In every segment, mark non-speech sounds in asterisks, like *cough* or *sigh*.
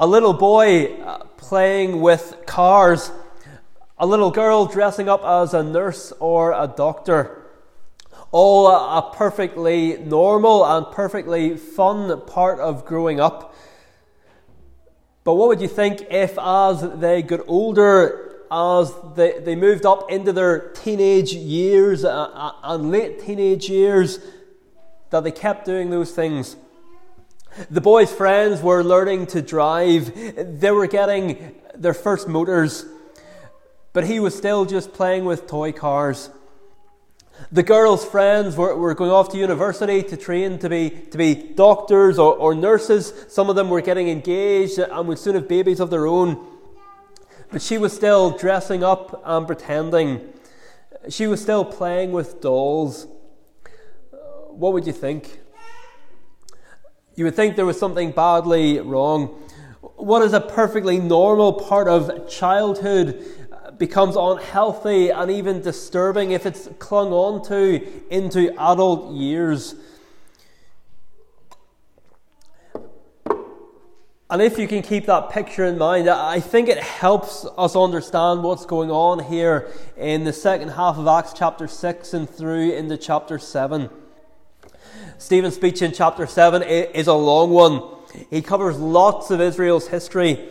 a little boy uh, playing with cars, a little girl dressing up as a nurse or a doctor. All a perfectly normal and perfectly fun part of growing up. But what would you think if, as they got older, as they, they moved up into their teenage years uh, uh, and late teenage years, that they kept doing those things? The boy's friends were learning to drive, they were getting their first motors, but he was still just playing with toy cars. The girl's friends were, were going off to university to train to be, to be doctors or, or nurses. Some of them were getting engaged and would soon have babies of their own. But she was still dressing up and pretending. She was still playing with dolls. What would you think? You would think there was something badly wrong. What is a perfectly normal part of childhood becomes unhealthy and even disturbing if it's clung on to into adult years. And if you can keep that picture in mind, I think it helps us understand what's going on here in the second half of Acts chapter 6 and through into chapter 7. Stephen's speech in chapter 7 is a long one. He covers lots of Israel's history.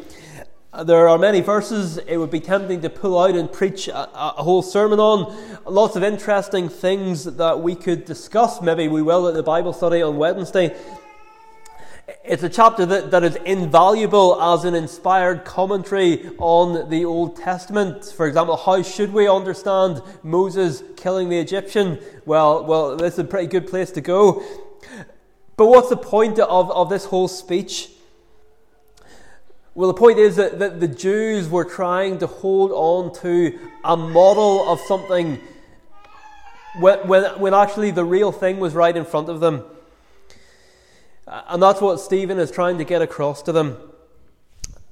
Uh, there are many verses it would be tempting to pull out and preach a, a, whole sermon on. Lots of interesting things that we could discuss. Maybe we will at the Bible study on Wednesday. It's a chapter that, that is invaluable as an inspired commentary on the Old Testament. For example, how should we understand Moses killing the Egyptian? Well, well, this is a pretty good place to go. But what's the point of, of this whole speech? Well, the point is that, that the Jews were trying to hold on to a model of something when, when, when actually the real thing was right in front of them. And that's what Stephen is trying to get across to them.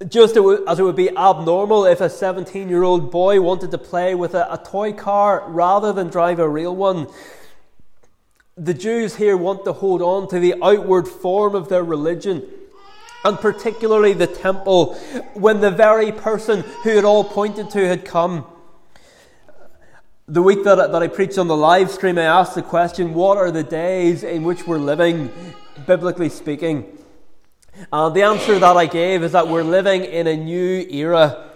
Just as it would be abnormal if a 17 year old boy wanted to play with a, a toy car rather than drive a real one, the Jews here want to hold on to the outward form of their religion, and particularly the temple, when the very person who it all pointed to had come. The week that, that I preached on the live stream, I asked the question what are the days in which we're living? Biblically speaking? Uh, the answer that I gave is that we're living in a new era.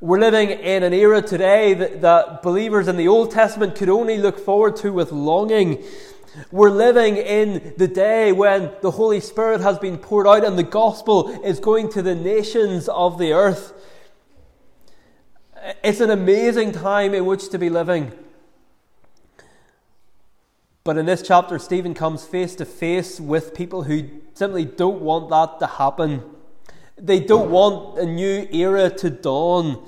We're living in an era today that, that believers in the Old Testament could only look forward to with longing. We're living in the day when the Holy Spirit has been poured out and the gospel is going to the nations of the earth. It's an amazing time in which to be living. But in this chapter, Stephen comes face to face with people who simply don't want that to happen. They don't want a new era to dawn.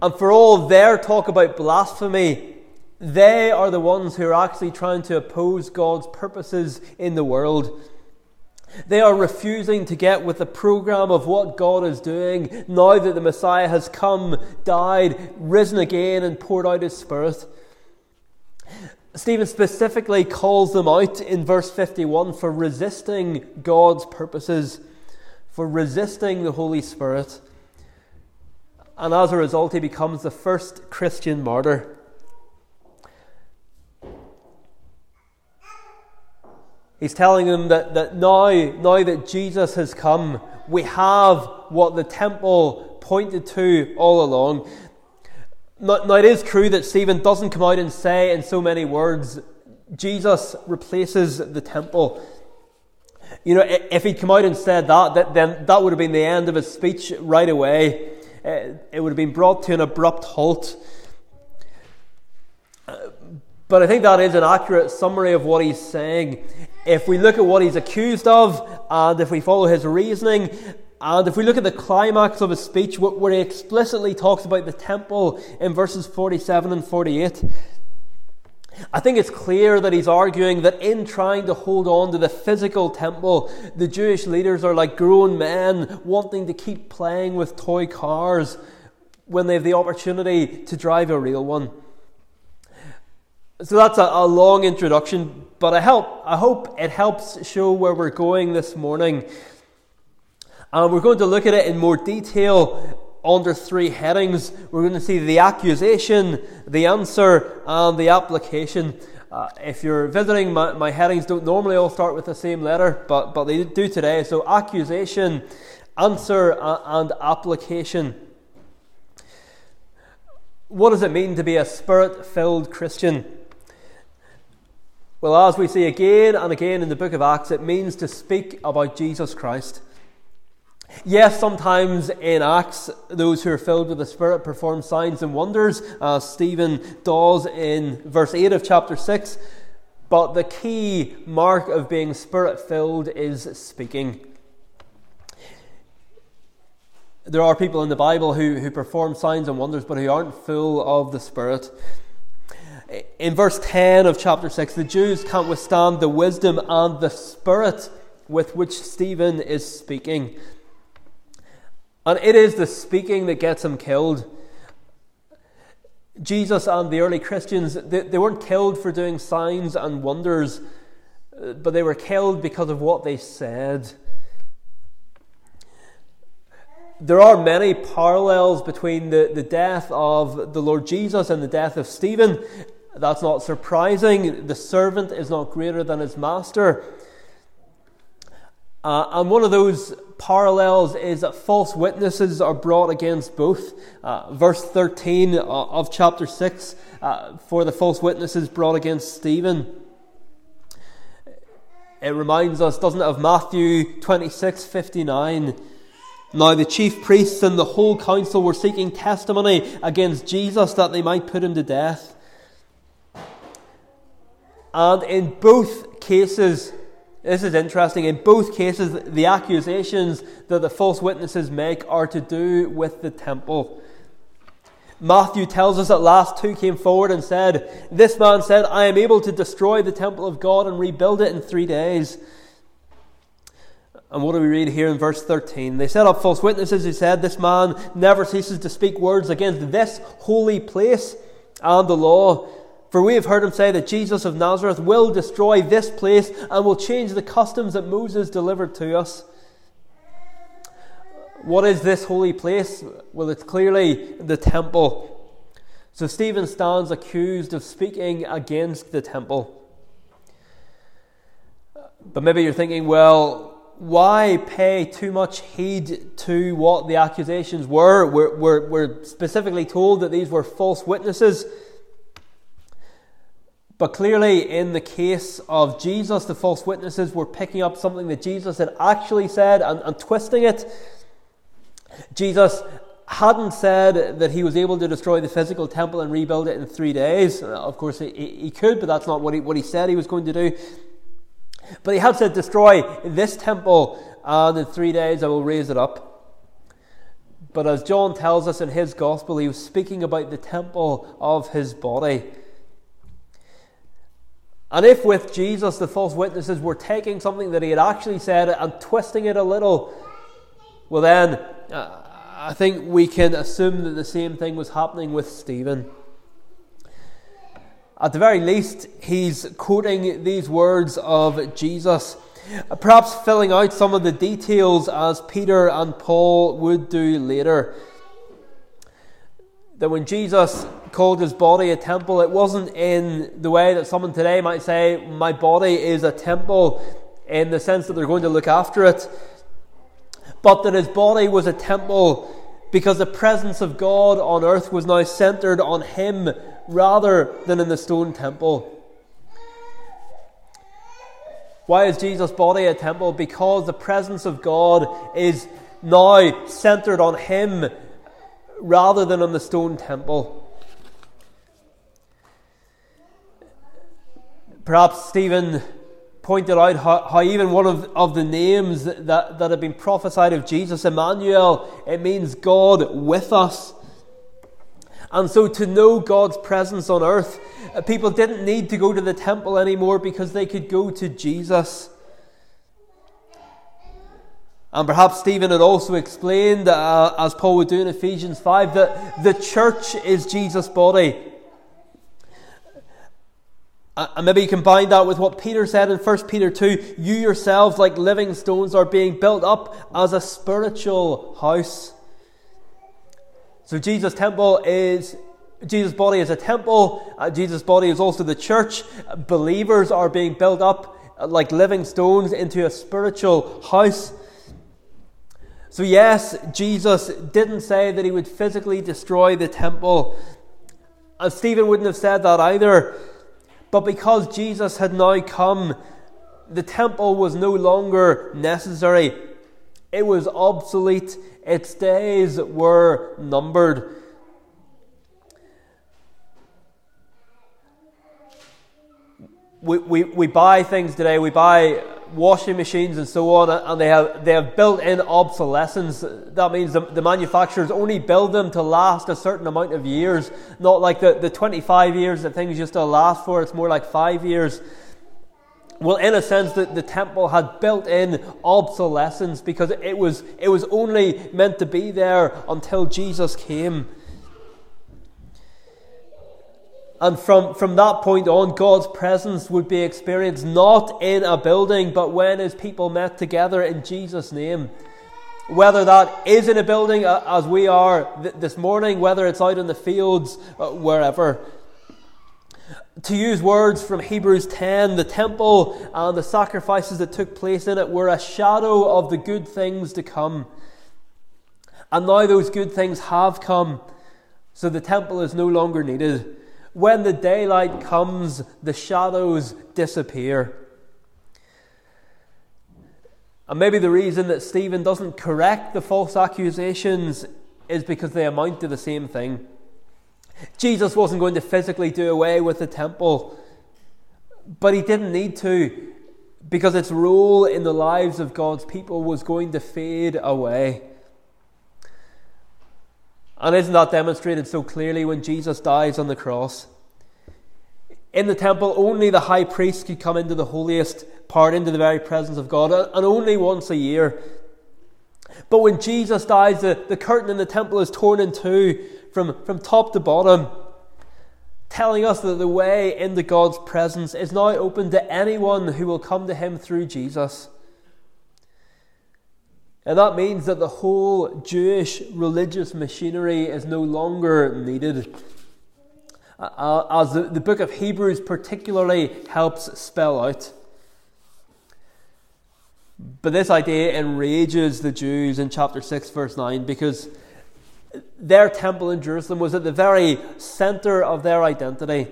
And for all their talk about blasphemy, they are the ones who are actually trying to oppose God's purposes in the world. They are refusing to get with the program of what God is doing now that the Messiah has come, died, risen again, and poured out his Spirit. Stephen specifically calls them out in verse 51 for resisting God's purposes, for resisting the Holy Spirit. And as a result, he becomes the first Christian martyr. He's telling them that, that now, now that Jesus has come, we have what the temple pointed to all along. Now, now, it is true that Stephen doesn't come out and say in so many words, Jesus replaces the temple. You know, if he'd come out and said that, then that would have been the end of his speech right away. Uh, it would have been brought to an abrupt halt. But I think that is an accurate summary of what he's saying. If we look at what he's accused of, and if we follow his reasoning, and if we look at the climax of his speech, where he explicitly talks about the temple in verses 47 and 48, I think it's clear that he's arguing that in trying to hold on to the physical temple, the Jewish leaders are like grown men wanting to keep playing with toy cars when they have the opportunity to drive a real one. So that's a, a long introduction, but I, help, I hope it helps show where we're going this morning And we're going to look at it in more detail under three headings. We're going to see the accusation, the answer, and the application. Uh, if you're visiting, my, my headings don't normally all start with the same letter, but, but they do today. So, accusation, answer, uh, and application. What does it mean to be a spirit filled Christian? Well, as we see again and again in the book of Acts, it means to speak about Jesus Christ. Yes, sometimes in Acts, those who are filled with the Spirit perform signs and wonders, as Stephen does in verse 8 of chapter 6. But the key mark of being Spirit filled is speaking. There are people in the Bible who, who perform signs and wonders, but who aren't full of the Spirit. In verse 10 of chapter 6, the Jews can't withstand the wisdom and the Spirit with which Stephen is speaking. And it is the speaking that gets him killed. Jesus and the early Christians, they, they weren't killed for doing signs and wonders, but they were killed because of what they said. There are many parallels between the, the death of the Lord Jesus and the death of Stephen. That's not surprising. The servant is not greater than his master. Uh, and one of those parallels is that false witnesses are brought against both. Uh, verse 13 of chapter 6 uh, for the false witnesses brought against Stephen. It reminds us, doesn't it, of Matthew 26 59. Now the chief priests and the whole council were seeking testimony against Jesus that they might put him to death. And in both cases, this is interesting. In both cases, the accusations that the false witnesses make are to do with the temple. Matthew tells us that last two came forward and said, This man said, I am able to destroy the temple of God and rebuild it in three days. And what do we read here in verse 13? They set up false witnesses who said, This man never ceases to speak words against this holy place and the law. For we have heard him say that Jesus of Nazareth will destroy this place and will change the customs that Moses delivered to us. What is this holy place? Well, it's clearly the temple. So Stephen stands accused of speaking against the temple. But maybe you're thinking, well, why pay too much heed to what the accusations were? We're, we're, we're specifically told that these were false witnesses. But clearly, in the case of Jesus, the false witnesses were picking up something that Jesus had actually said and, and twisting it. Jesus hadn't said that he was able to destroy the physical temple and rebuild it in three days. Uh, of course, he, he could, but that's not what he, what he said he was going to do. But he had said, Destroy this temple, and in three days I will raise it up. But as John tells us in his gospel, he was speaking about the temple of his body. And if with Jesus the false witnesses were taking something that he had actually said and twisting it a little, well, then uh, I think we can assume that the same thing was happening with Stephen. At the very least, he's quoting these words of Jesus, perhaps filling out some of the details as Peter and Paul would do later that when Jesus called his body a temple, it wasn't in the way that someone today might say, My body is a temple, in the sense that they're going to look after it, but that his body was a temple because the presence of God on earth was now centered on him rather than in the stone temple. Why is Jesus' body a temple? Because the presence of God is now centered on him rather than on the stone temple. Perhaps Stephen pointed out how, how, even one of, of the names that, that had been prophesied of Jesus, Emmanuel, it means God with us. And so to know God's presence on earth, uh, people didn't need to go to the temple anymore because they could go to Jesus. And perhaps Stephen had also explained, uh, as Paul would do in Ephesians 5, that the church is Jesus' body. And maybe you combine that with what Peter said in 1 Peter 2 you yourselves, like living stones, are being built up as a spiritual house. So, Jesus' temple is. Jesus' body is a temple. Uh, Jesus' body is also the church. Believers are being built up uh, like living stones into a spiritual house. So, yes, Jesus didn't say that he would physically destroy the temple. Stephen wouldn't have said that either. But because Jesus had now come, the temple was no longer necessary. It was obsolete. Its days were numbered. We, we, we buy things today, we buy washing machines and so on, and they have, they have built in obsolescence. That means the, the, manufacturers only build them to last a certain amount of years, not like the, the 25 years that things used to last for, it's more like five years. Well, in a sense, the, the temple had built in obsolescence because it was, it was only meant to be there until Jesus came. And from, from that point on, God's presence would be experienced not in a building, but when his people met together in Jesus' name. Whether that is in a building, uh, as we are th- this morning, whether it's out in the fields, uh, wherever. To use words from Hebrews 10, the temple and the sacrifices that took place in it were a shadow of the good things to come. And now those good things have come, so the temple is no longer needed. When the daylight comes, the shadows disappear. And maybe the reason that Stephen doesn't correct the false accusations is because they amount to the same thing. Jesus wasn't going to physically do away with the temple, but he didn't need to because its role in the lives of God's people was going to fade away. And isn't that demonstrated so clearly when Jesus dies on the cross? In the temple, only the high priest could come into the holiest part, into the very presence of God, and only once a year. But when Jesus dies, the, the curtain in the temple is torn in two from, from top to bottom, telling us that the way into God's presence is now open to anyone who will come to Him through Jesus. And that means that the whole Jewish religious machinery is no longer needed. Uh, as the, the book of Hebrews particularly helps spell out. But this idea enrages the Jews in chapter 6, verse 9, because their temple in Jerusalem was at the very center of their identity.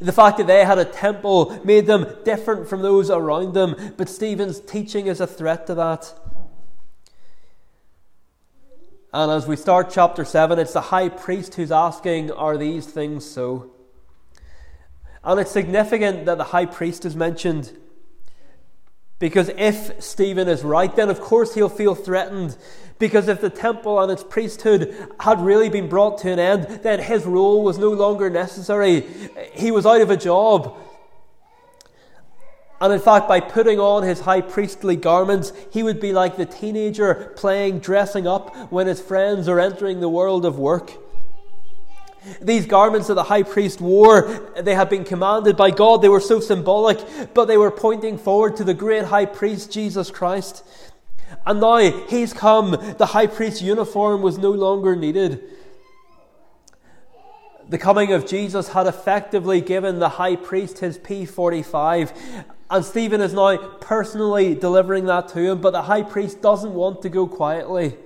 The fact that they had a temple made them different from those around them, but Stephen's teaching is a threat to that. And as we start chapter 7, it's the high priest who's asking, Are these things so? And it's significant that the high priest is mentioned. Because if Stephen is right, then of course he'll feel threatened. Because if the temple and its priesthood had really been brought to an end, then his role was no longer necessary. He was out of a job. And in fact, by putting on his high priestly garments, he would be like the teenager playing dressing up when his friends are entering the world of work. These garments that the high priest wore, they had been commanded by God. They were so symbolic, but they were pointing forward to the great high priest, Jesus Christ. And now he's come. The high priest's uniform was no longer needed. The coming of Jesus had effectively given the high priest his P45 and Stephen is now personally delivering that to him, but the high priest doesn't want to go quietly.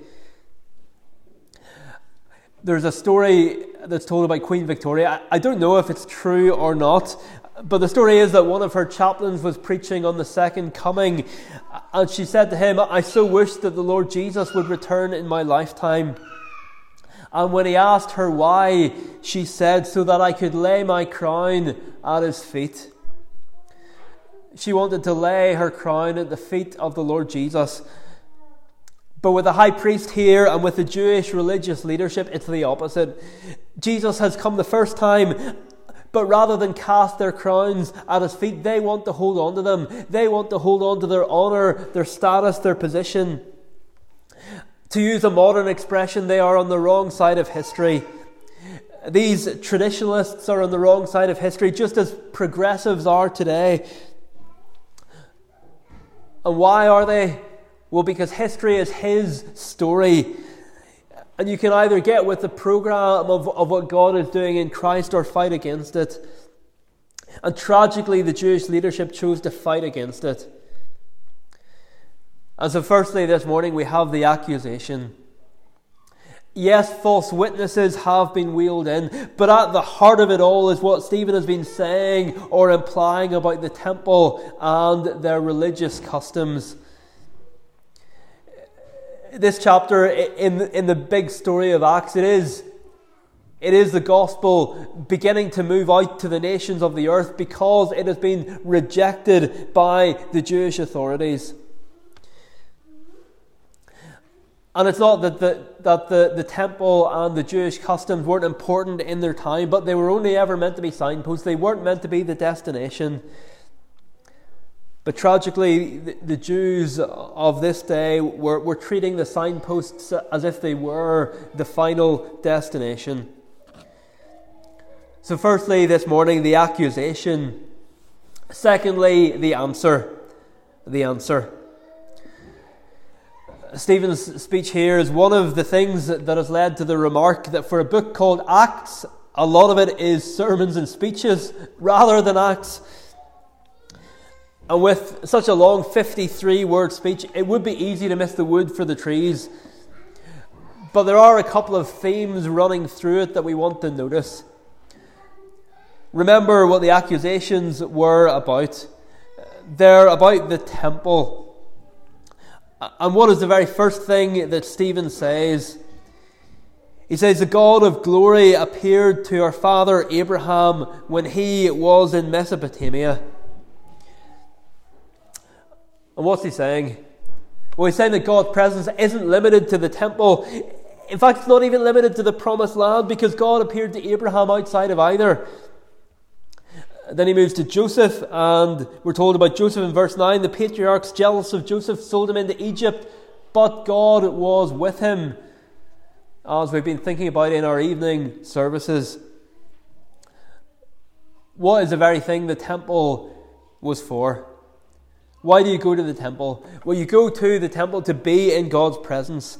There's a story that's told about Queen Victoria. I don't know if it's true or not, but the story is that one of her chaplains was preaching on the second coming, and she said to him, I so wish that the Lord Jesus would return in my lifetime. And when he asked her why, she said, So that I could lay my crown at his feet. She wanted to lay her crown at the feet of the Lord Jesus. But with the high priest here and with the Jewish religious leadership, it's the opposite. Jesus has come the first time, but rather than cast their crowns at his feet, they want to hold on to them. They want to hold on to their honour, their status, their position. To use a modern expression, they are on the wrong side of history. These traditionalists are on the wrong side of history, just as progressives are today. And why are they? Well, because history is his story. And you can either get with the program of, of what God is doing in Christ or fight against it. And tragically, the Jewish leadership chose to fight against it. And so, firstly, this morning we have the accusation. Yes, false witnesses have been wheeled in, but at the heart of it all is what Stephen has been saying or implying about the temple and their religious customs. This chapter, in, in the big story of Acts, it is, it is the gospel beginning to move out to the nations of the earth because it has been rejected by the Jewish authorities. And it's not that, the, that the, the temple and the Jewish customs weren't important in their time, but they were only ever meant to be signposts. They weren't meant to be the destination. But tragically, the, the Jews of this day were, were treating the signposts as if they were the final destination. So, firstly, this morning, the accusation. Secondly, the answer. The answer. Stephen's speech here is one of the things that, that has led to the remark that for a book called Acts, a lot of it is sermons and speeches rather than Acts. And with such a long 53 word speech, it would be easy to miss the wood for the trees. But there are a couple of themes running through it that we want to notice. Remember what the accusations were about. They're about the temple. And what is the very first thing that Stephen says? He says, The God of glory appeared to our father Abraham when he was in Mesopotamia. And what's he saying? Well, he's saying that God's presence isn't limited to the temple. In fact, it's not even limited to the promised land because God appeared to Abraham outside of either. Then he moves to Joseph, and we're told about Joseph in verse 9. The patriarchs, jealous of Joseph, sold him into Egypt, but God was with him, as we've been thinking about in our evening services. What is the very thing the temple was for? Why do you go to the temple? Well, you go to the temple to be in God's presence.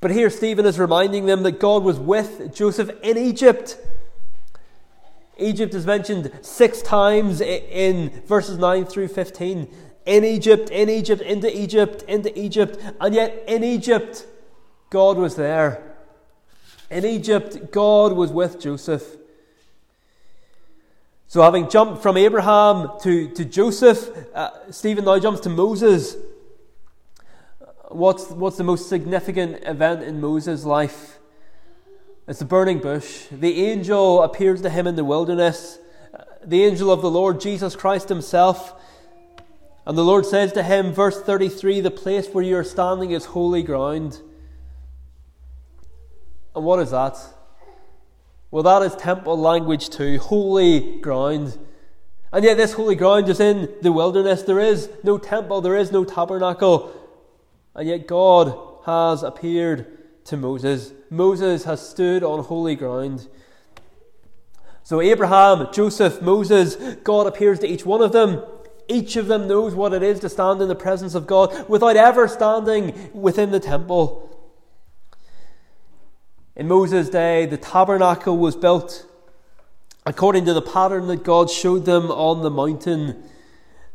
But here Stephen is reminding them that God was with Joseph in Egypt. Egypt is mentioned six times in verses 9 through 15. In Egypt, in Egypt, into Egypt, into Egypt. And yet, in Egypt, God was there. In Egypt, God was with Joseph. So, having jumped from Abraham to, to Joseph, uh, Stephen now jumps to Moses. What's, what's the most significant event in Moses' life? It's the burning bush. The angel appears to him in the wilderness. The angel of the Lord, Jesus Christ himself. And the Lord says to him, verse 33 The place where you are standing is holy ground. And what is that? Well, that is temple language too holy ground. And yet, this holy ground is in the wilderness. There is no temple, there is no tabernacle. And yet, God has appeared to Moses. Moses has stood on holy ground. So, Abraham, Joseph, Moses, God appears to each one of them. Each of them knows what it is to stand in the presence of God without ever standing within the temple. In Moses' day, the tabernacle was built according to the pattern that God showed them on the mountain.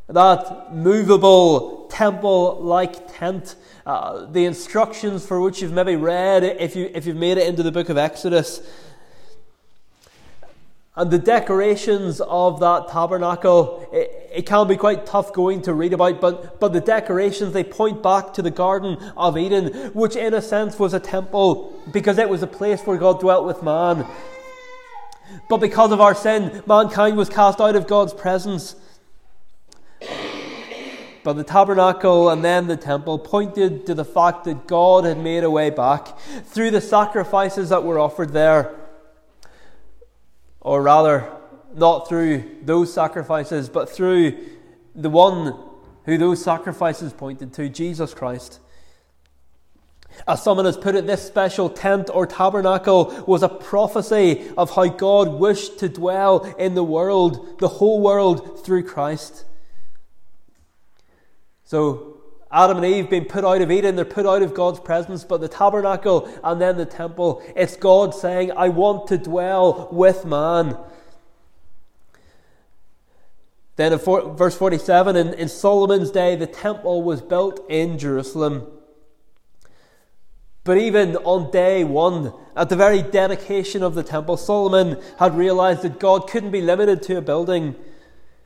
That movable temple like tent uh, the instructions for which you've maybe read if, you, if you've made it into the book of Exodus. And the decorations of that tabernacle, it, it, can be quite tough going to read about, but, but the decorations, they point back to the Garden of Eden, which in a sense was a temple because it was a place where God dwelt with man. But because of our sin, mankind was cast out of God's presence. But the tabernacle and then the temple pointed to the fact that God had made a way back through the sacrifices that were offered there. Or rather, not through those sacrifices, but through the one who those sacrifices pointed to, Jesus Christ. As someone has put it, this special tent or tabernacle was a prophecy of how God wished to dwell in the world, the whole world, through Christ. So, Adam and Eve being put out of Eden, they're put out of God's presence, but the tabernacle and then the temple, it's God saying, I want to dwell with man. Then in verse 47, in, in Solomon's day, the temple was built in Jerusalem. But even on day one, at the very dedication of the temple, Solomon had realized that God couldn't be limited to a building.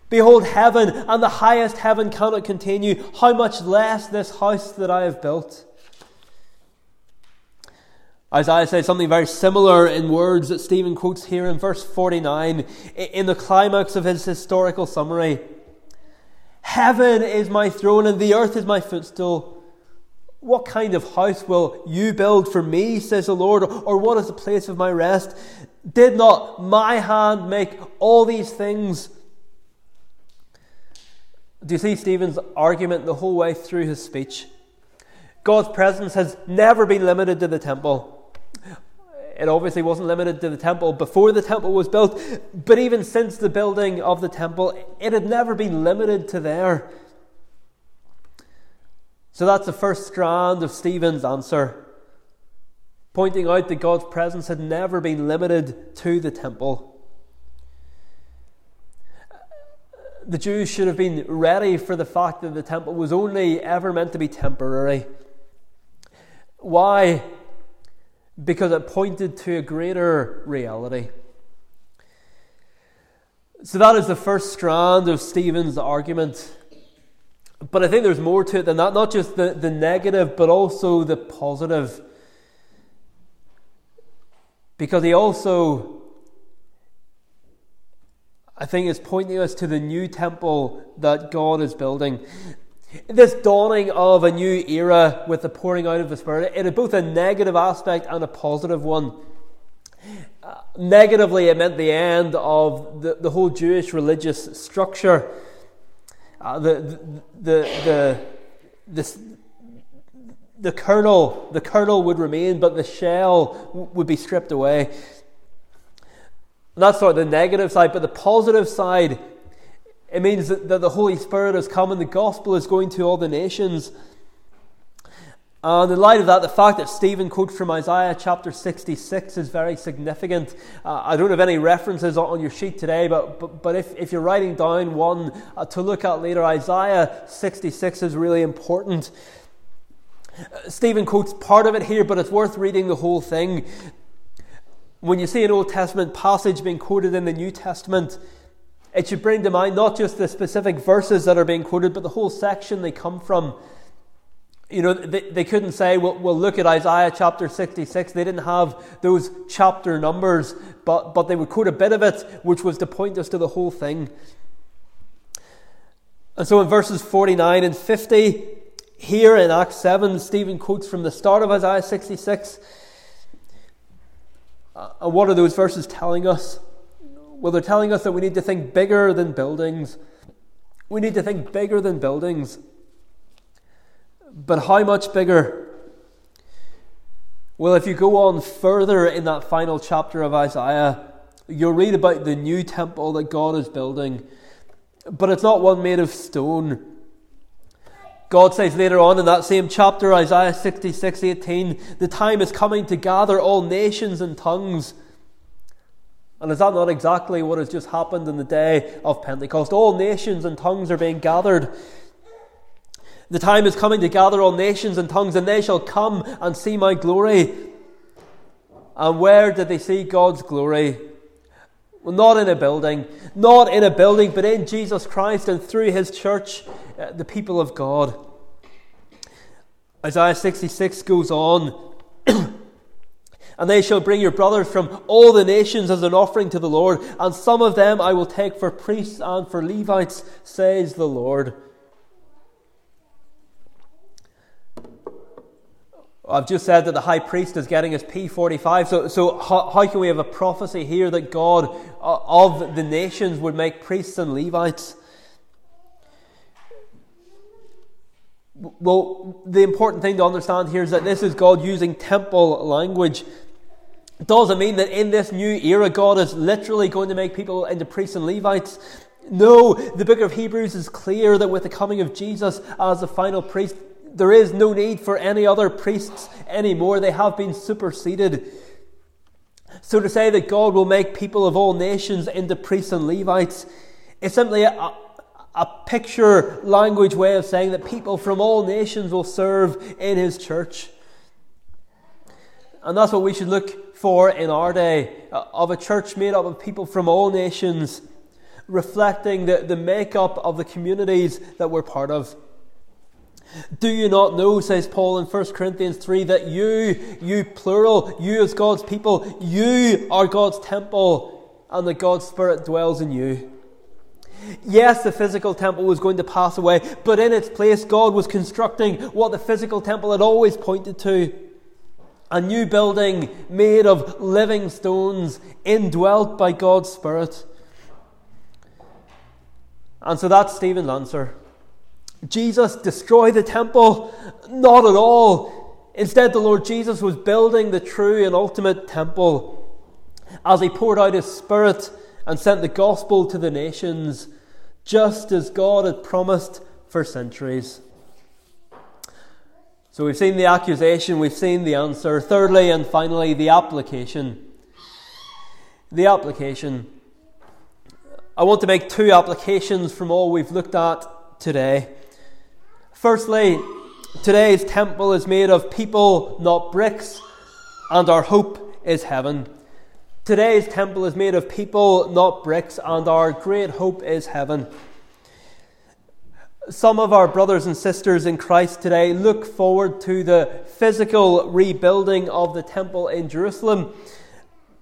Behold, heaven and the highest heaven cannot continue. How much less this house that I have built? Isaiah says something very similar in words that Stephen quotes here in verse 49 in the climax of his historical summary. Heaven is my throne and the earth is my footstool. What kind of house will you build for me, says the Lord, or what is the place of my rest? Did not my hand make all these things? Do you see Stephen's argument the whole way through his speech? God's presence has never been limited to the temple. It obviously wasn't limited to the temple before the temple was built, but even since the building of the temple, it had never been limited to there. So that's the first strand of Stephen's answer, pointing out that God's presence had never been limited to the temple. The Jews should have been ready for the fact that the temple was only ever meant to be temporary. Why? Because it pointed to a greater reality. So that is the first strand of Stephen's argument. But I think there's more to it than that, not just the, the negative, but also the positive. Because he also, I think, is pointing us to the new temple that God is building. This dawning of a new era with the pouring out of the Spirit, it had both a negative aspect and a positive one. Negatively, it meant the end of the, the whole Jewish religious structure uh, the, the, the, the, the, kernel, the kernel would remain, but the shell would be stripped away. That's of the negative side, but the positive side, it means that, that the Holy Spirit has come and the gospel is going to all the nations. And in light of that, the fact that Stephen quotes from Isaiah chapter 66 is very significant. Uh, I don't have any references on your sheet today, but, but, but if, if you're writing down one uh, to look at later, Isaiah 66 is really important. Uh, Stephen quotes part of it here, but it's worth reading the whole thing. When you see an Old Testament passage being quoted in the New Testament, it should bring to mind not just the specific verses that are being quoted, but the whole section they come from you know, they, they couldn't say, well, we'll look at Isaiah chapter 66. They didn't have those chapter numbers, but, but they would quote a bit of it, which was to point us to the whole thing. And so in verses 49 and 50, here in Acts 7, Stephen quotes from the start of Isaiah 66. Uh, and what are those verses telling us? Well, they're telling us that we need to think bigger than buildings. We need to think bigger than buildings. But how much bigger? Well, if you go on further in that final chapter of Isaiah, you'll read about the new temple that God is building. But it's not one made of stone. God says later on in that same chapter, Isaiah 66 18, the time is coming to gather all nations and tongues. And is that not exactly what has just happened in the day of Pentecost? All nations and tongues are being gathered. The time is coming to gather all nations and tongues, and they shall come and see my glory. And where did they see God's glory? Well, not in a building, not in a building, but in Jesus Christ and through his church, uh, the people of God. Isaiah 66 goes on. *clears throat* and they shall bring your brothers from all the nations as an offering to the Lord, and some of them I will take for priests and for Levites, says the Lord. I've just said that the high priest is getting his P45. So, so how, how can we have a prophecy here that God uh, of the nations would make priests and Levites? Well, the important thing to understand here is that this is God using temple language. Does it mean that in this new era, God is literally going to make people into priests and Levites? No, the book of Hebrews is clear that with the coming of Jesus as the final priest, there is no need for any other priests anymore. They have been superseded. So to say that God will make people of all nations into priests and Levites is simply a, a picture language way of saying that people from all nations will serve in his church. And that's what we should look for in our day uh, of a church made up of people from all nations, reflecting the, the makeup of the communities that we're part of. Do you not know, says Paul in 1 Corinthians 3, that you, you plural, you as God's people, you are God's temple, and that God's Spirit dwells in you? Yes, the physical temple was going to pass away, but in its place, God was constructing what the physical temple had always pointed to a new building made of living stones, indwelt by God's Spirit. And so that's Stephen's answer. Jesus destroyed the temple? Not at all. Instead, the Lord Jesus was building the true and ultimate temple as he poured out his Spirit and sent the gospel to the nations, just as God had promised for centuries. So we've seen the accusation, we've seen the answer. Thirdly and finally, the application. The application. I want to make two applications from all we've looked at today. Firstly, today's temple is made of people, not bricks, and our hope is heaven. Today's temple is made of people, not bricks, and our great hope is heaven. Some of our brothers and sisters in Christ today look forward to the physical rebuilding of the temple in Jerusalem,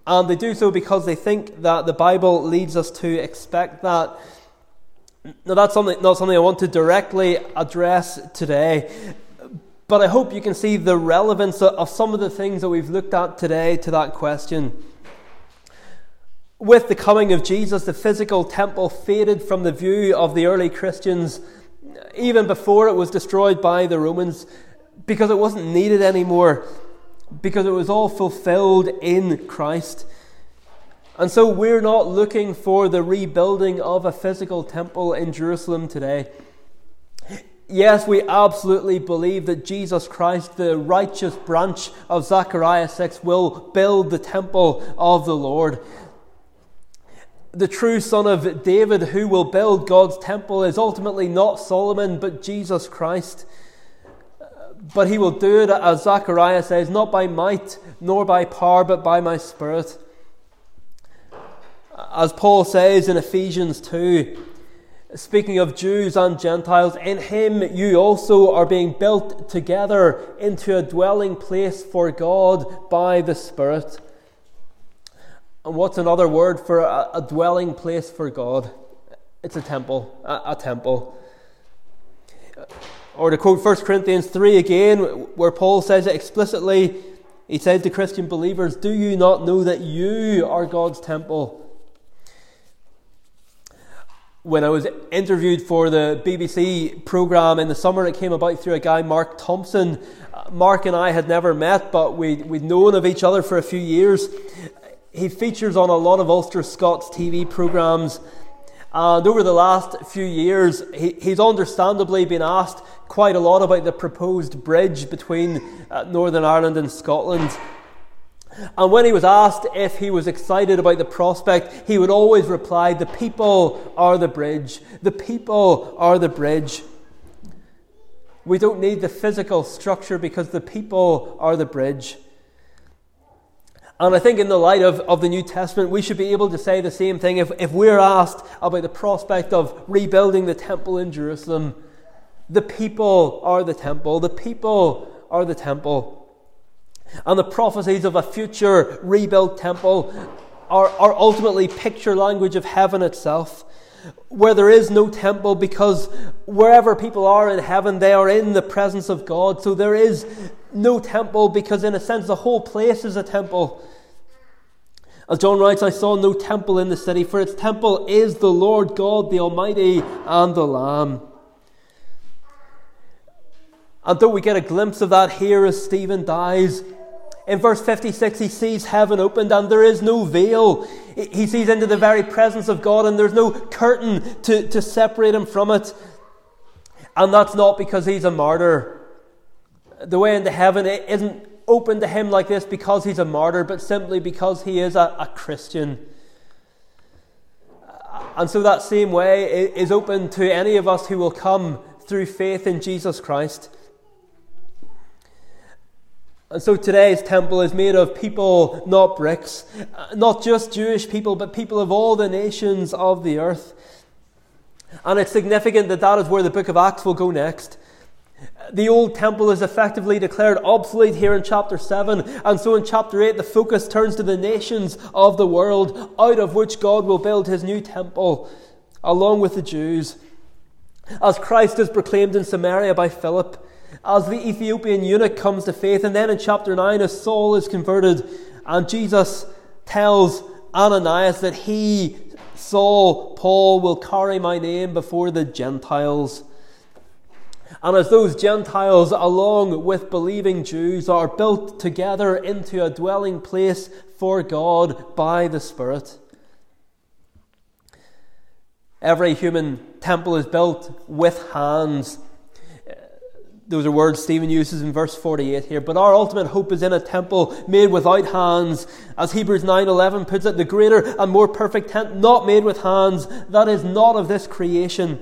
and they do so because they think that the Bible leads us to expect that. Now, that's something, not something I want to directly address today, but I hope you can see the relevance of some of the things that we've looked at today to that question. With the coming of Jesus, the physical temple faded from the view of the early Christians even before it was destroyed by the Romans because it wasn't needed anymore, because it was all fulfilled in Christ. And so we're not looking for the rebuilding of a physical temple in Jerusalem today. Yes, we absolutely believe that Jesus Christ, the righteous branch of Zechariah 6, will build the temple of the Lord. The true son of David who will build God's temple is ultimately not Solomon, but Jesus Christ. But he will do it, as Zechariah says, not by might nor by power, but by my spirit. As Paul says in Ephesians 2, speaking of Jews and Gentiles, in him you also are being built together into a dwelling place for God by the Spirit. And what's another word for a, a dwelling place for God? It's a temple, a, a temple. Or to quote 1 Corinthians 3 again, where Paul says it explicitly, he says to Christian believers, Do you not know that you are God's temple? when I was interviewed for the BBC programme in the summer, it came about through a guy, Mark Thompson. Uh, Mark and I had never met, but we'd, we'd known of each other for a few years. He features on a lot of Ulster Scots TV programmes. And over the last few years, he, he's understandably been asked quite a lot about the proposed bridge between uh, Northern Ireland and Scotland. And when he was asked if he was excited about the prospect, he would always reply, The people are the bridge. The people are the bridge. We don't need the physical structure because the people are the bridge. And I think, in the light of, of the New Testament, we should be able to say the same thing if, if we're asked about the prospect of rebuilding the temple in Jerusalem. The people are the temple. The people are the temple. And the prophecies of a future rebuilt temple are, are ultimately picture language of heaven itself, where there is no temple because wherever people are in heaven, they are in the presence of God. So there is no temple because, in a sense, the whole place is a temple. As John writes, I saw no temple in the city, for its temple is the Lord God, the Almighty, and the Lamb. And though we get a glimpse of that here as Stephen dies, in verse 56, he sees heaven opened and there is no veil. He sees into the very presence of God and there's no curtain to, to separate him from it. And that's not because he's a martyr. The way into heaven isn't open to him like this because he's a martyr, but simply because he is a, a Christian. And so that same way is open to any of us who will come through faith in Jesus Christ. And so today's temple is made of people, not bricks. Uh, not just Jewish people, but people of all the nations of the earth. And it's significant that that is where the book of Acts will go next. The old temple is effectively declared obsolete here in chapter 7, and so in chapter 8, the focus turns to the nations of the world, out of which God will build his new temple, along with the Jews. As Christ is proclaimed in Samaria by Philip, as the Ethiopian eunuch comes to faith. And then in chapter 9, as Saul is converted, and Jesus tells Ananias that he, Saul, Paul, will carry my name before the Gentiles. And as those Gentiles, along with believing Jews, are built together into a dwelling place for God by the Spirit. Every human temple is built with hands those are words Stephen uses in verse 48 here. But our ultimate hope is in a temple made without hands. As Hebrews 9:11 puts it, the greater and more perfect tent not made with hands, that is not of this creation.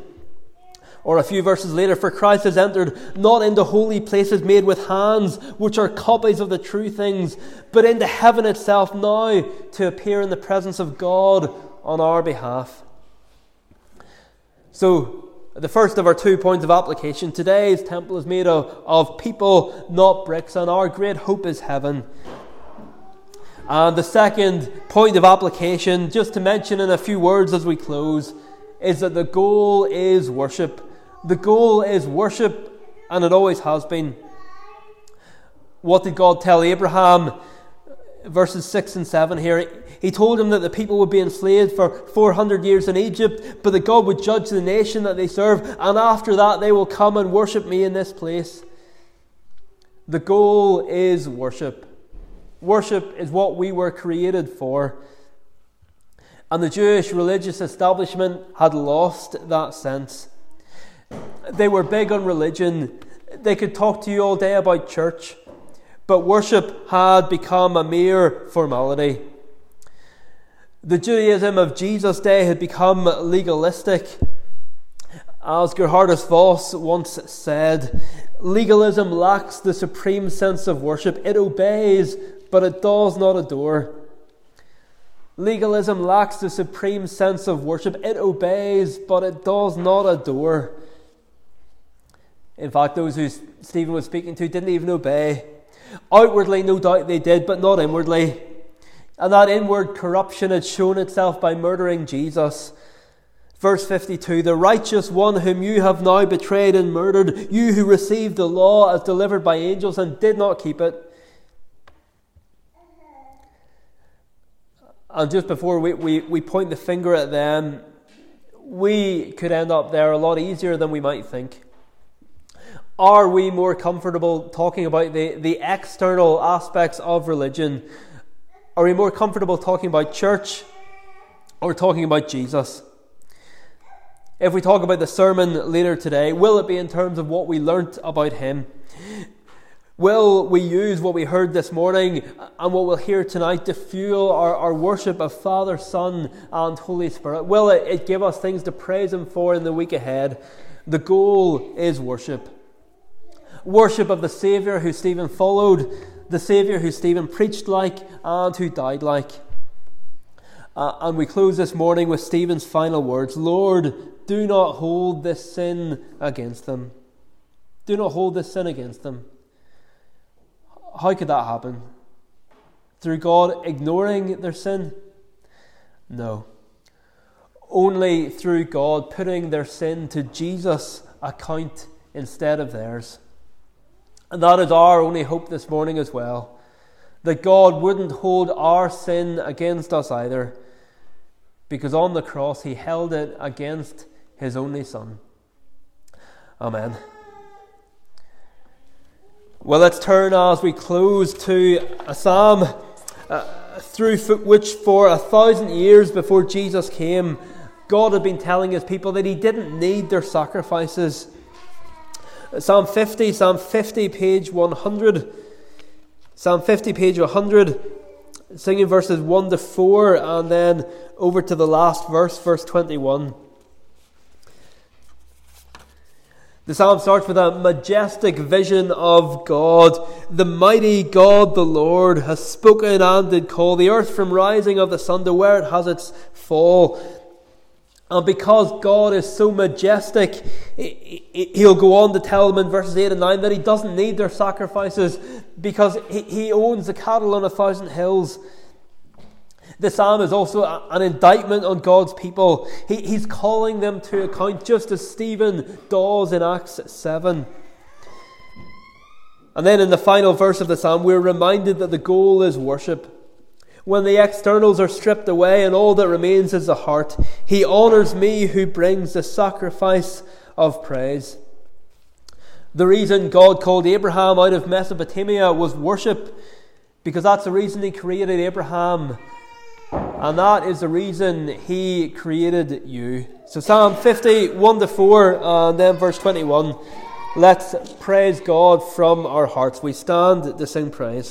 Or a few verses later, for Christ has entered not into holy places made with hands, which are copies of the true things, but into heaven itself now to appear in the presence of God on our behalf. So, the first of our two points of application today's temple is made of, of people, not bricks, and our great hope is heaven. And the second point of application, just to mention in a few words as we close, is that the goal is worship. The goal is worship, and it always has been. What did God tell Abraham? Verses 6 and 7 here. He told him that the people would be enslaved for 400 years in Egypt, but that God would judge the nation that they serve, and after that they will come and worship me in this place. The goal is worship. Worship is what we were created for. And the Jewish religious establishment had lost that sense. They were big on religion. They could talk to you all day about church, but worship had become a mere formality. The Judaism of Jesus' day had become legalistic. As Gerhardus Vos once said, legalism lacks the supreme sense of worship. It obeys, but it does not adore. Legalism lacks the supreme sense of worship. It obeys, but it does not adore. In fact, those who Stephen was speaking to didn't even obey. Outwardly, no doubt they did, but not inwardly. And that inward corruption had shown itself by murdering Jesus. Verse 52 The righteous one whom you have now betrayed and murdered, you who received the law as delivered by angels and did not keep it. And just before we, we, we point the finger at them, we could end up there a lot easier than we might think. Are we more comfortable talking about the, the external aspects of religion are we more comfortable talking about church or talking about Jesus? If we talk about the sermon later today, will it be in terms of what we learnt about Him? Will we use what we heard this morning and what we'll hear tonight to fuel our, our worship of Father, Son, and Holy Spirit? Will it, it give us things to praise Him for in the week ahead? The goal is worship. Worship of the Saviour who Stephen followed, the Saviour who Stephen preached like and who died like. Uh, and we close this morning with Stephen's final words Lord, do not hold this sin against them. Do not hold this sin against them. How could that happen? Through God ignoring their sin? No. Only through God putting their sin to Jesus' account instead of theirs. And that is our only hope this morning as well. That God wouldn't hold our sin against us either, because on the cross he held it against his only Son. Amen. Well, let's turn as we close to a psalm uh, through which, for a thousand years before Jesus came, God had been telling his people that he didn't need their sacrifices. Psalm 50, Psalm 50, page 100. Psalm 50, page 100, singing verses 1 to 4, and then over to the last verse, verse 21. The psalm starts with a majestic vision of God. The mighty God, the Lord, has spoken and did call the earth from rising of the sun to where it has its fall. And because God is so majestic, he'll go on to tell them in verses 8 and 9 that he doesn't need their sacrifices because he owns the cattle on a thousand hills. The psalm is also an indictment on God's people. He's calling them to account just as Stephen does in Acts 7. And then in the final verse of the psalm, we're reminded that the goal is worship. When the externals are stripped away and all that remains is the heart, He honours me who brings the sacrifice of praise. The reason God called Abraham out of Mesopotamia was worship, because that's the reason He created Abraham and that is the reason he created you. So, Psalm 50, 1 to 4, and then verse 21. Let's praise God from our hearts. We stand to sing praise.